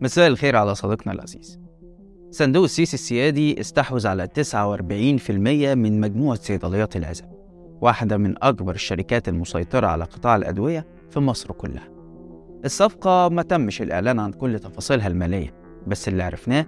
مساء الخير على صديقنا العزيز. صندوق السيسي السيادي استحوذ على 49% من مجموعة صيدليات العزب واحدة من أكبر الشركات المسيطرة على قطاع الأدوية في مصر كلها. الصفقة ما تمش الإعلان عن كل تفاصيلها المالية بس اللي عرفناه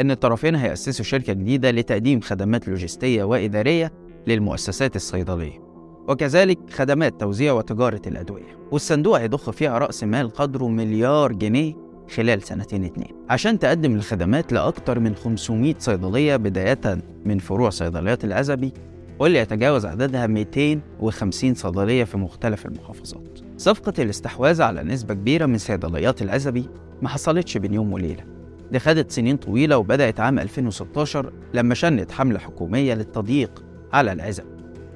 إن الطرفين هيأسسوا شركة جديدة لتقديم خدمات لوجستية وإدارية للمؤسسات الصيدلية وكذلك خدمات توزيع وتجارة الأدوية. والصندوق هيضخ فيها رأس مال قدره مليار جنيه خلال سنتين اتنين عشان تقدم الخدمات لأكثر من 500 صيدلية بداية من فروع صيدليات العزبي واللي يتجاوز عددها 250 صيدلية في مختلف المحافظات. صفقة الاستحواذ على نسبة كبيرة من صيدليات العزبي ما حصلتش بين يوم وليلة. دي خدت سنين طويلة وبدأت عام 2016 لما شنت حملة حكومية للتضييق على العزب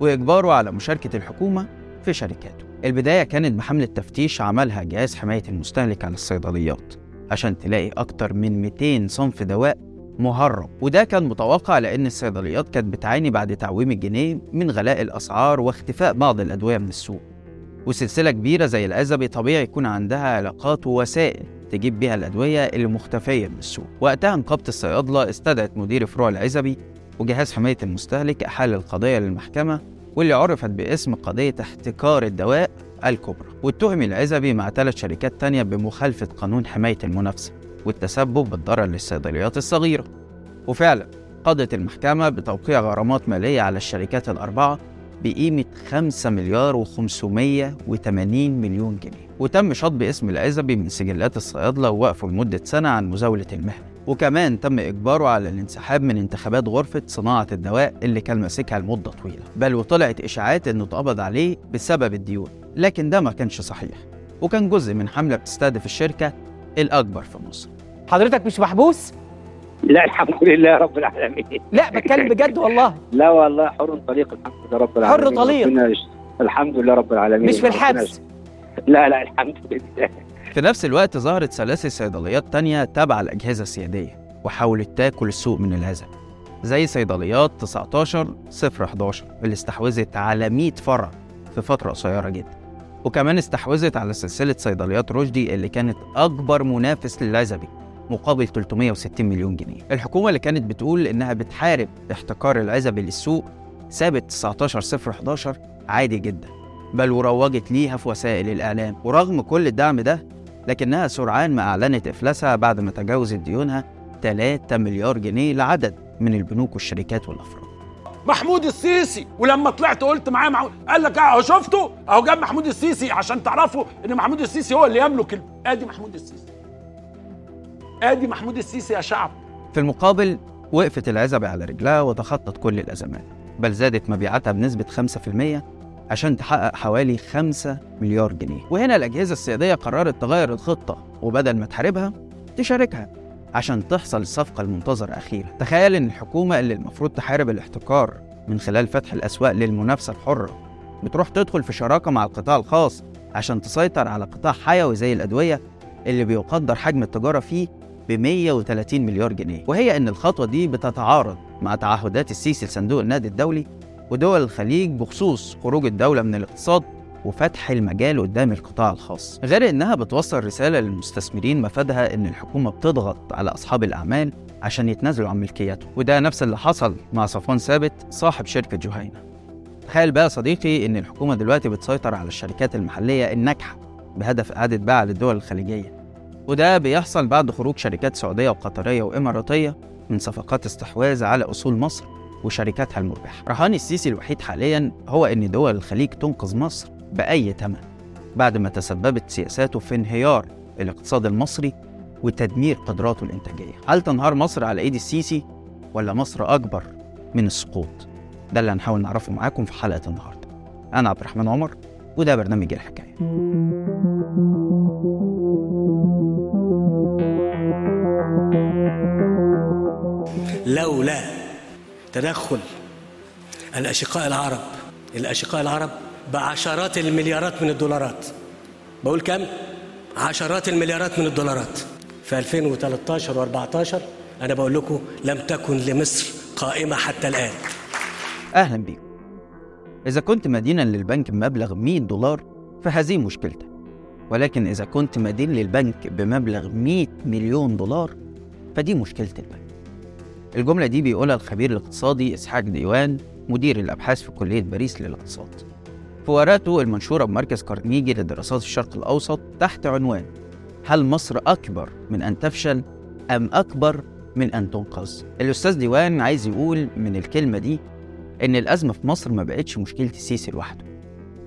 وإجباره على مشاركة الحكومة في شركاته. البداية كانت بحملة تفتيش عملها جهاز حماية المستهلك على الصيدليات. عشان تلاقي أكتر من 200 صنف دواء مهرب. وده كان متوقع لأن الصيدليات كانت بتعاني بعد تعويم الجنيه من غلاء الأسعار واختفاء بعض الأدوية من السوق. وسلسلة كبيرة زي الأزبي طبيعي يكون عندها علاقات ووسائل تجيب بيها الأدوية اللي مختفية من السوق. وقتها نقابة الصيادلة استدعت مدير فروع العزبي وجهاز حماية المستهلك أحال القضية للمحكمة واللي عرفت باسم قضية احتكار الدواء الكبرى واتهم العزبي مع ثلاث شركات تانية بمخالفة قانون حماية المنافسة والتسبب بالضرر للصيدليات الصغيرة. وفعلا قضت المحكمة بتوقيع غرامات مالية على الشركات الأربعة بقيمة 5 مليار و580 مليون جنيه. وتم شطب اسم العزبي من سجلات الصيادلة ووقفه لمدة سنة عن مزاولة المهنة. وكمان تم إجباره على الانسحاب من انتخابات غرفة صناعة الدواء اللي كان ماسكها لمدة طويلة. بل وطلعت إشاعات إنه اتقبض عليه بسبب الديون. لكن ده ما كانش صحيح وكان جزء من حملة بتستهدف الشركة الأكبر في مصر. حضرتك مش محبوس؟ لا الحمد لله رب العالمين. لا بتكلم بجد والله. لا والله حر طليق الحمد لله رب العالمين. حر طليق. الحمد لله رب العالمين. مش في الحبس. لا لا الحمد لله. في نفس الوقت ظهرت سلاسل صيدليات تانية تابعة الأجهزة السيادية وحاولت تاكل السوق من العزب زي صيدليات 19 011 اللي استحوذت على 100 فرع في فترة قصيرة جدا. وكمان استحوذت على سلسلة صيدليات رشدي اللي كانت أكبر منافس للعزبي مقابل 360 مليون جنيه. الحكومة اللي كانت بتقول إنها بتحارب احتكار العزبي للسوق سابت 19 011 عادي جدا بل وروجت ليها في وسائل الإعلام. ورغم كل الدعم ده لكنها سرعان ما أعلنت إفلاسها بعد ما تجاوزت ديونها 3 مليار جنيه لعدد من البنوك والشركات والأفراد. محمود السيسي. ولما طلعت قلت معاه محمود قال لك اهو شفته؟ اهو جاب محمود السيسي عشان تعرفوا ان محمود السيسي هو اللي يملك ال- ادي محمود السيسي. ادي محمود السيسي يا شعب. في المقابل وقفت العزبة على رجلها وتخطت كل الأزمات بل زادت مبيعاتها بنسبة 5% عشان تحقق حوالي 5 مليار جنيه. وهنا الأجهزة السيادية قررت تغير الخطة وبدل ما تحاربها تشاركها. عشان تحصل الصفقة المنتظرة أخيرا. تخيل إن الحكومة اللي المفروض تحارب الاحتكار من خلال فتح الأسواق للمنافسة الحرة بتروح تدخل في شراكة مع القطاع الخاص عشان تسيطر على قطاع حيوي زي الأدوية اللي بيقدر حجم التجارة فيه ب 130 مليار جنيه. وهي إن الخطوة دي بتتعارض مع تعهدات السيسي لصندوق النقد الدولي ودول الخليج بخصوص خروج الدولة من الاقتصاد وفتح المجال قدام القطاع الخاص غير إنها بتوصل رسالة للمستثمرين مفادها إن الحكومة بتضغط على أصحاب الأعمال عشان يتنازلوا عن ملكيته وده نفس اللي حصل مع صفوان ثابت صاحب شركة جهينة. تخيل بقى صديقي إن الحكومة دلوقتي بتسيطر على الشركات المحلية الناجحة بهدف إعادة بيعها للدول الخليجية. وده بيحصل بعد خروج شركات سعودية وقطرية وإماراتية من صفقات استحواذ على أصول مصر وشركاتها المربحة. رهان السيسي الوحيد حاليا هو أن دول الخليج تنقذ مصر بأي ثمن. بعد ما تسببت سياساته في انهيار الاقتصاد المصري وتدمير قدراته الإنتاجية. هل تنهار مصر على إيد السيسي ولا مصر أكبر من السقوط؟ ده اللي هنحاول نعرفه معاكم في حلقة النهاردة. أنا عبد الرحمن عمر وده برنامج الحكاية. لولا تدخل الأشقاء العرب الأشقاء العرب بعشرات المليارات من الدولارات. بقول كم؟ عشرات المليارات من الدولارات. في 2013 و14 أنا بقول لكم لم تكن لمصر قائمة حتى الآن. أهلا بيكم. إذا كنت مدينا للبنك بمبلغ 100 دولار فهذه مشكلتك. ولكن إذا كنت مدين للبنك بمبلغ 100 مليون دولار فدي مشكلة البنك. الجملة دي بيقولها الخبير الاقتصادي إسحاق ديوان مدير الأبحاث في كلية باريس للاقتصاد. في ورقته المنشورة بمركز كارنيجي لدراسات الشرق الأوسط تحت عنوان هل مصر أكبر من أن تفشل أم أكبر من أن تنقذ؟ الأستاذ ديوان عايز يقول من الكلمة دي إن الأزمة في مصر ما بقتش مشكلة السيسي لوحده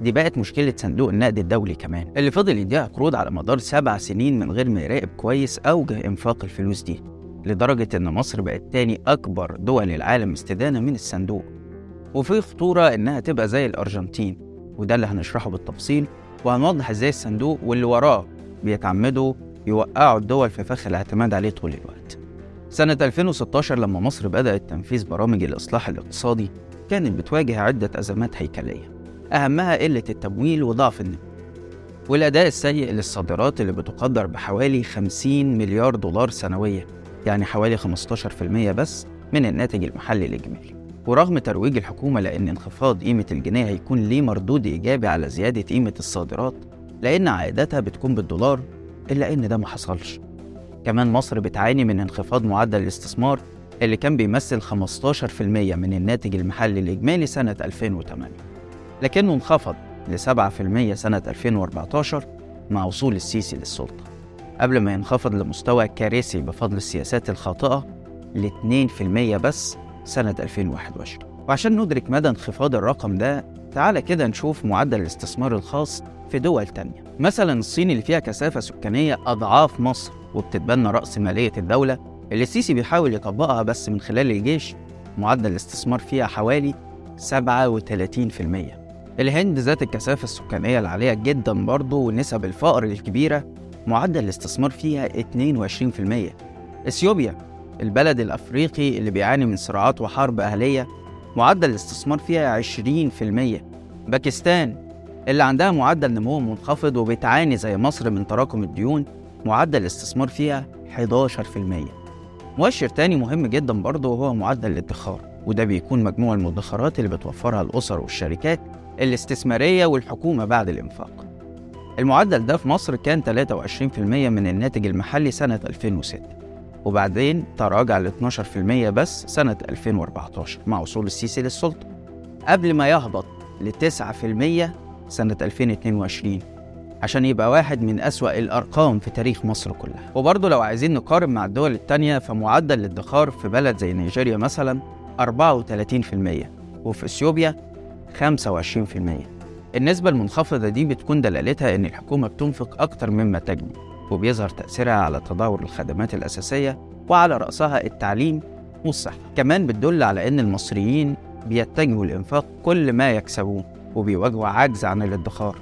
دي بقت مشكلة صندوق النقد الدولي كمان اللي فضل يديها قروض على مدار سبع سنين من غير ما يراقب كويس أوجه إنفاق الفلوس دي لدرجة إن مصر بقت تاني أكبر دول العالم استدانة من الصندوق وفي خطورة إنها تبقى زي الأرجنتين وده اللي هنشرحه بالتفصيل وهنوضح إزاي الصندوق واللي وراه بيتعمدوا يوقعوا الدول في فخ الاعتماد عليه طول الوقت. سنة 2016 لما مصر بدأت تنفيذ برامج الإصلاح الاقتصادي كانت بتواجه عدة أزمات هيكلية أهمها قلة التمويل وضعف النمو والأداء السيء للصادرات اللي بتقدر بحوالي 50 مليار دولار سنويا يعني حوالي 15% بس من الناتج المحلي الإجمالي. ورغم ترويج الحكومة لأن انخفاض قيمة الجنيه هيكون ليه مردود إيجابي على زيادة قيمة الصادرات لأن عائداتها بتكون بالدولار إلا إن ده ما حصلش. كمان مصر بتعاني من انخفاض معدل الاستثمار اللي كان بيمثل 15% من الناتج المحلي الإجمالي سنة 2008 لكنه انخفض ل 7% سنة 2014 مع وصول السيسي للسلطة قبل ما ينخفض لمستوى كارثي بفضل السياسات الخاطئة ل 2% بس سنة 2021 وعشان ندرك مدى انخفاض الرقم ده تعالى كده نشوف معدل الاستثمار الخاص في دول تانية. مثلا الصين اللي فيها كثافة سكانية أضعاف مصر وبتتبنى رأس مالية الدولة اللي السيسي بيحاول يطبقها بس من خلال الجيش معدل الاستثمار فيها حوالي 37% الهند ذات الكثافة السكانية العالية جدا برضه ونسب الفقر الكبيرة معدل الاستثمار فيها 22% إثيوبيا البلد الأفريقي اللي بيعاني من صراعات وحرب أهلية معدل الاستثمار فيها 20% باكستان اللي عندها معدل نمو منخفض وبتعاني زي مصر من تراكم الديون معدل الاستثمار فيها 11% مؤشر تاني مهم جدا برضه وهو معدل الادخار وده بيكون مجموع المدخرات اللي بتوفرها الأسر والشركات الاستثمارية والحكومة بعد الإنفاق. المعدل ده في مصر كان 23% من الناتج المحلي سنة 2006 وبعدين تراجع ل 12% بس سنة 2014 مع وصول السيسي للسلطة. قبل ما يهبط ل 9% سنة 2022 عشان يبقى واحد من أسوأ الأرقام في تاريخ مصر كلها. وبرضه لو عايزين نقارن مع الدول التانية فمعدل الادخار في بلد زي نيجيريا مثلا 34% وفي إثيوبيا 25% النسبة المنخفضة دي بتكون دلالتها إن الحكومة بتنفق أكتر مما تجني. وبيظهر تأثيرها على تدهور الخدمات الأساسية وعلى رأسها التعليم والصحة. كمان بتدل على إن المصريين بيتجهوا لإنفاق كل ما يكسبوه وبيواجهوا عجز عن الادخار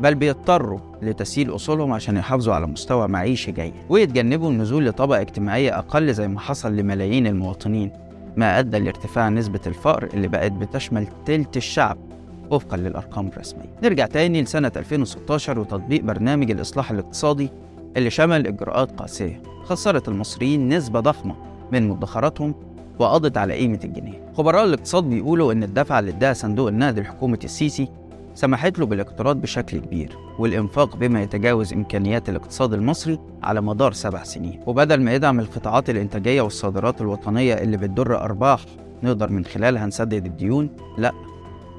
بل بيضطروا لتسييل أصولهم عشان يحافظوا على مستوى معيشي جيد ويتجنبوا النزول لطبقة اجتماعية أقل زي ما حصل لملايين المواطنين ما أدى لارتفاع نسبة الفقر اللي بقت بتشمل تلت الشعب. وفقا للأرقام الرسمية. نرجع تاني لسنة 2016 وتطبيق برنامج الإصلاح الاقتصادي اللي شمل إجراءات قاسية خسرت المصريين نسبة ضخمة من مدخراتهم وقضت على قيمة الجنيه. خبراء الاقتصاد بيقولوا إن الدفعة اللي اداها صندوق النقد لحكومة السيسي سمحت له بالاقتراض بشكل كبير والإنفاق بما يتجاوز إمكانيات الاقتصاد المصري على مدار سبع سنين. وبدل ما يدعم القطاعات الإنتاجية والصادرات الوطنية اللي بتدر أرباح نقدر من خلالها نسدد الديون لأ.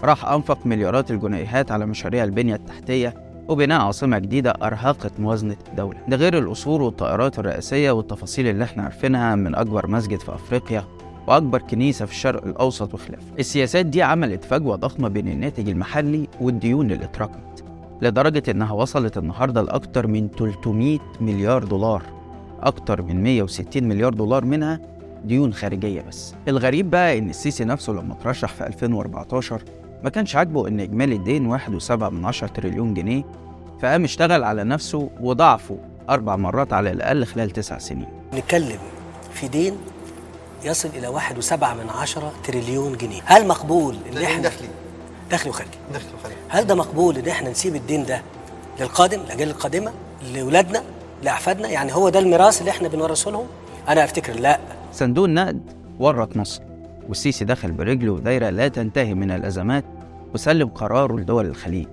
راح أنفق مليارات الجنيهات على مشاريع البنية التحتية وبناء عاصمة جديدة أرهقت موازنة الدولة. ده غير القصور والطائرات الرئاسية والتفاصيل اللي إحنا عارفينها من أكبر مسجد في أفريقيا وأكبر كنيسة في الشرق الأوسط وخلافه. السياسات دي عملت فجوة ضخمة بين الناتج المحلي والديون اللي اتراكمت لدرجة إنها وصلت النهاردة لأكتر من 300 مليار دولار أكتر من 160 مليار دولار منها ديون خارجية بس. الغريب بقى إن السيسي نفسه لما ترشح في 2014 ما كانش عاجبه إن إجمالي الدين 1.7 من 10 تريليون جنيه فقام اشتغل على نفسه وضعفه أربع مرات على الأقل خلال تسع سنين. نتكلم في دين يصل إلى واحد وسبعة من عشرة تريليون جنيه. هل مقبول إن ده إحنا دخلي دخلي وخارجي. دخلي وخارجي. هل ده مقبول إن إحنا نسيب الدين ده للقادم الاجيال القادمة لاولادنا لأحفادنا؟ يعني هو ده الميراث اللي إحنا بنورثه لهم؟ أنا أفتكر لا. صندوق النقد ورط مصر والسيسي دخل برجله دايرة لا تنتهي من الأزمات وسلم قراره لدول الخليج.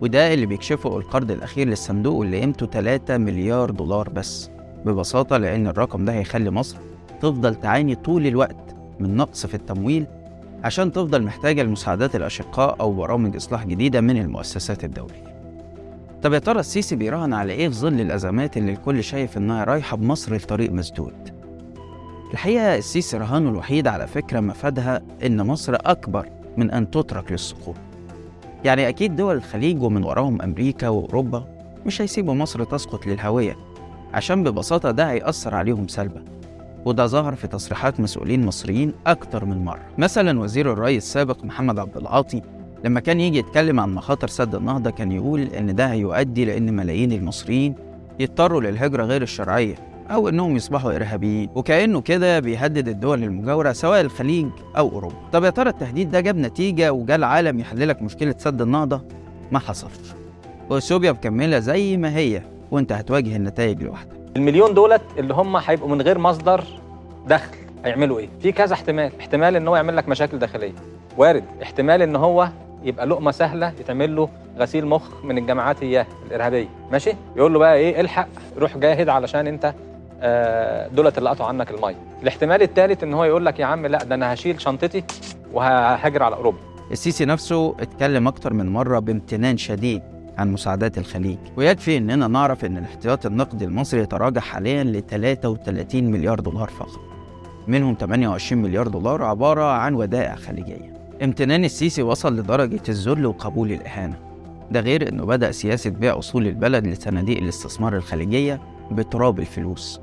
وده اللي بيكشفه القرض الأخير للصندوق واللي قيمته 3 مليار دولار بس. ببساطة لأن الرقم ده هيخلي مصر تفضل تعاني طول الوقت من نقص في التمويل عشان تفضل محتاجة لمساعدات الأشقاء أو برامج إصلاح جديدة من المؤسسات الدولية. طب يا ترى السيسي بيراهن على إيه في ظل الأزمات اللي الكل شايف إنها رايحة بمصر لطريق مسدود؟ الحقيقة السيسي رهانه الوحيد على فكرة مفادها إن مصر أكبر من أن تترك للسقوط. يعني أكيد دول الخليج ومن وراهم أمريكا وأوروبا مش هيسيبوا مصر تسقط للهوية عشان ببساطة ده هيأثر عليهم سلبا. وده ظهر في تصريحات مسؤولين مصريين أكتر من مرة. مثلا وزير الري السابق محمد عبد العاطي لما كان يجي يتكلم عن مخاطر سد النهضة كان يقول إن ده هيؤدي لأن ملايين المصريين يضطروا للهجرة غير الشرعية. أو إنهم يصبحوا إرهابيين وكأنه كده بيهدد الدول المجاورة سواء الخليج أو أوروبا. طب يا ترى التهديد ده جاب نتيجة وجا العالم يحللك مشكلة سد النهضة؟ ما حصلش. وإثيوبيا مكملة زي ما هي وأنت هتواجه النتائج لوحدك. المليون دولت اللي هم هيبقوا من غير مصدر دخل هيعملوا إيه؟ في كذا احتمال، احتمال إن هو يعمل لك مشاكل داخلية. وارد، احتمال إن هو يبقى لقمة سهلة يتعمل له غسيل مخ من الجماعات اياه الإرهابية، ماشي؟ يقول له بقى إيه؟ الحق روح جاهد علشان أنت دولت اللي قطعوا عنك الميه. الاحتمال الثالث إن هو يقول لك يا عم لا ده أنا هشيل شنطتي وههاجر على أوروبا. السيسي نفسه اتكلم أكتر من مرة بامتنان شديد عن مساعدات الخليج. ويكفي إننا نعرف إن الاحتياطي النقدي المصري يتراجع حاليا ل 33 مليار دولار فقط. منهم 28 مليار دولار عبارة عن ودائع خليجية. امتنان السيسي وصل لدرجة الذل وقبول الإهانة. ده غير إنه بدأ سياسة بيع أصول البلد لصناديق الاستثمار الخليجية بتراب الفلوس.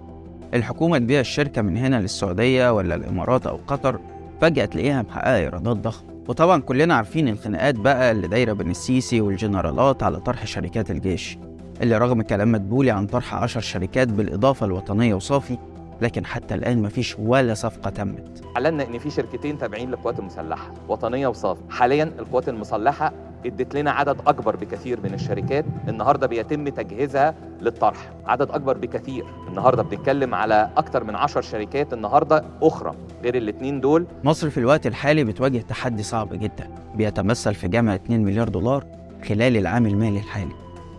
الحكومة تبيع الشركة من هنا للسعودية ولا الإمارات أو قطر فجأة تلاقيها محققة إيرادات ضخمة. وطبعا كلنا عارفين الخناقات بقى اللي دايرة بين السيسي والجنرالات على طرح شركات الجيش اللي رغم كلام مدبولي عن طرح عشر شركات بالإضافة الوطنية وصافي لكن حتى الآن مفيش ولا صفقة تمت. اعلنا إن في شركتين تابعين للقوات المسلحة وطنية وصافي. حاليا القوات المسلحة ادت لنا عدد أكبر بكثير من الشركات النهارده بيتم تجهيزها للطرح. عدد أكبر بكثير. النهارده بنتكلم على أكتر من 10 شركات النهارده أخرى. غير الاثنين دول مصر في الوقت الحالي بتواجه تحدي صعب جدا. بيتمثل في جمع 2 مليار دولار خلال العام المالي الحالي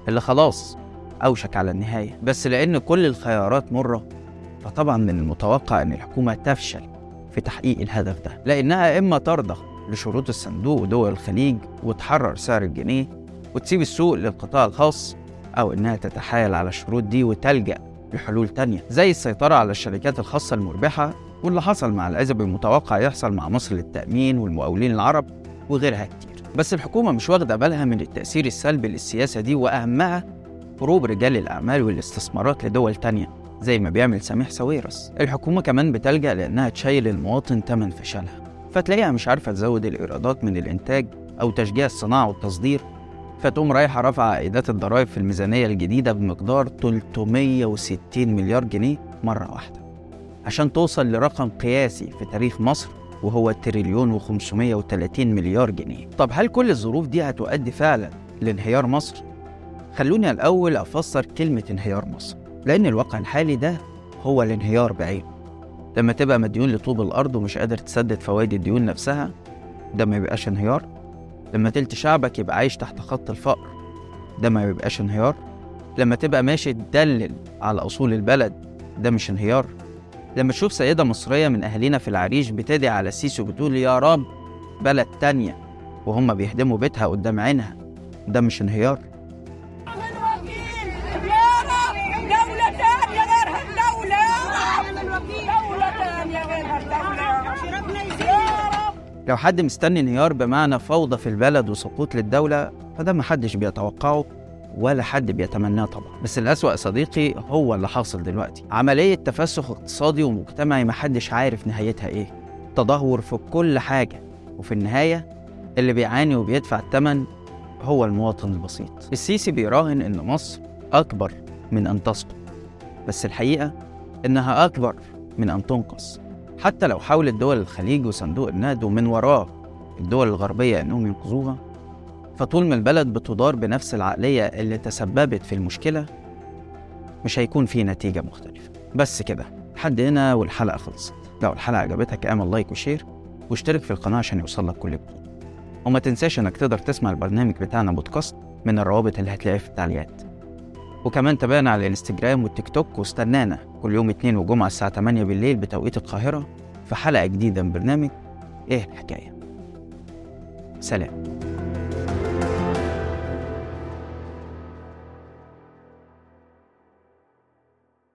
اللي خلاص أوشك على النهاية. بس لأن كل الخيارات مرة فطبعا من المتوقع أن الحكومة تفشل في تحقيق الهدف ده لأنها إما ترضخ لشروط الصندوق ودول الخليج وتحرر سعر الجنيه وتسيب السوق للقطاع الخاص أو إنها تتحايل على الشروط دي وتلجأ لحلول تانية زي السيطرة على الشركات الخاصة المربحة واللي حصل مع العزب المتوقع يحصل مع مصر للتأمين والمقاولين العرب وغيرها كتير. بس الحكومة مش واخدة بالها من التأثير السلبي للسياسة دي وأهمها هروب رجال الأعمال والاستثمارات لدول تانية. زي ما بيعمل سميح ساويرس. الحكومة كمان بتلجأ لأنها تشيل المواطن تمن فشلها. فتلاقيها مش عارفة تزود الإيرادات من الإنتاج أو تشجيع الصناعة والتصدير. فتقوم رايحة رافعة عائدات الضرائب في الميزانية الجديدة بمقدار 360 مليار جنيه مرة واحدة. عشان توصل لرقم قياسي في تاريخ مصر وهو تريليون و530 مليار جنيه. طب هل كل الظروف دي هتؤدي فعلا لانهيار مصر؟ خلوني الأول أفسر كلمة انهيار مصر. لأن الواقع الحالي ده هو الانهيار بعينه. لما تبقى مديون لطوب الأرض ومش قادر تسدد فوائد الديون نفسها ده ما يبقاش انهيار. لما تلت شعبك يبقى عايش تحت خط الفقر ده ما يبقاش انهيار. لما تبقى ماشي تدلل على أصول البلد ده مش انهيار. لما تشوف سيدة مصرية من أهالينا في العريش بتدعي على السيسي وبتقول يا رب بلد تانية وهم بيهدموا بيتها قدام عينها ده مش انهيار. لو حد مستني انهيار بمعنى فوضى في البلد وسقوط للدولة فده محدش بيتوقعه ولا حد بيتمناه طبعا. بس الأسوأ صديقي هو اللي حاصل دلوقتي. عملية تفسخ اقتصادي ومجتمعي محدش عارف نهايتها إيه. تدهور في كل حاجة وفي النهاية اللي بيعاني وبيدفع الثمن هو المواطن البسيط. السيسي بيراهن إن مصر أكبر من أن تسقط بس الحقيقة إنها أكبر من أن تنقص. حتى لو حاولت دول الخليج وصندوق النقد ومن وراه الدول الغربية إنهم ينقذوها. فطول ما البلد بتدار بنفس العقلية اللي تسببت في المشكلة مش هيكون في نتيجة مختلفة. بس كده لحد هنا والحلقة خلصت. لو الحلقة عجبتك اعمل like و share واشترك في القناة عشان يوصلك كل جديد. وما تنساش إنك تقدر تسمع البرنامج بتاعنا بودكاست من الروابط اللي هتلاقيها في التعليقات. وكمان تابعنا على الانستجرام والتيك توك واستنانا كل يوم اثنين وجمعة الساعة 8 بالليل بتوقيت القاهرة في حلقة جديدة من برنامج إيه الحكاية. سلام.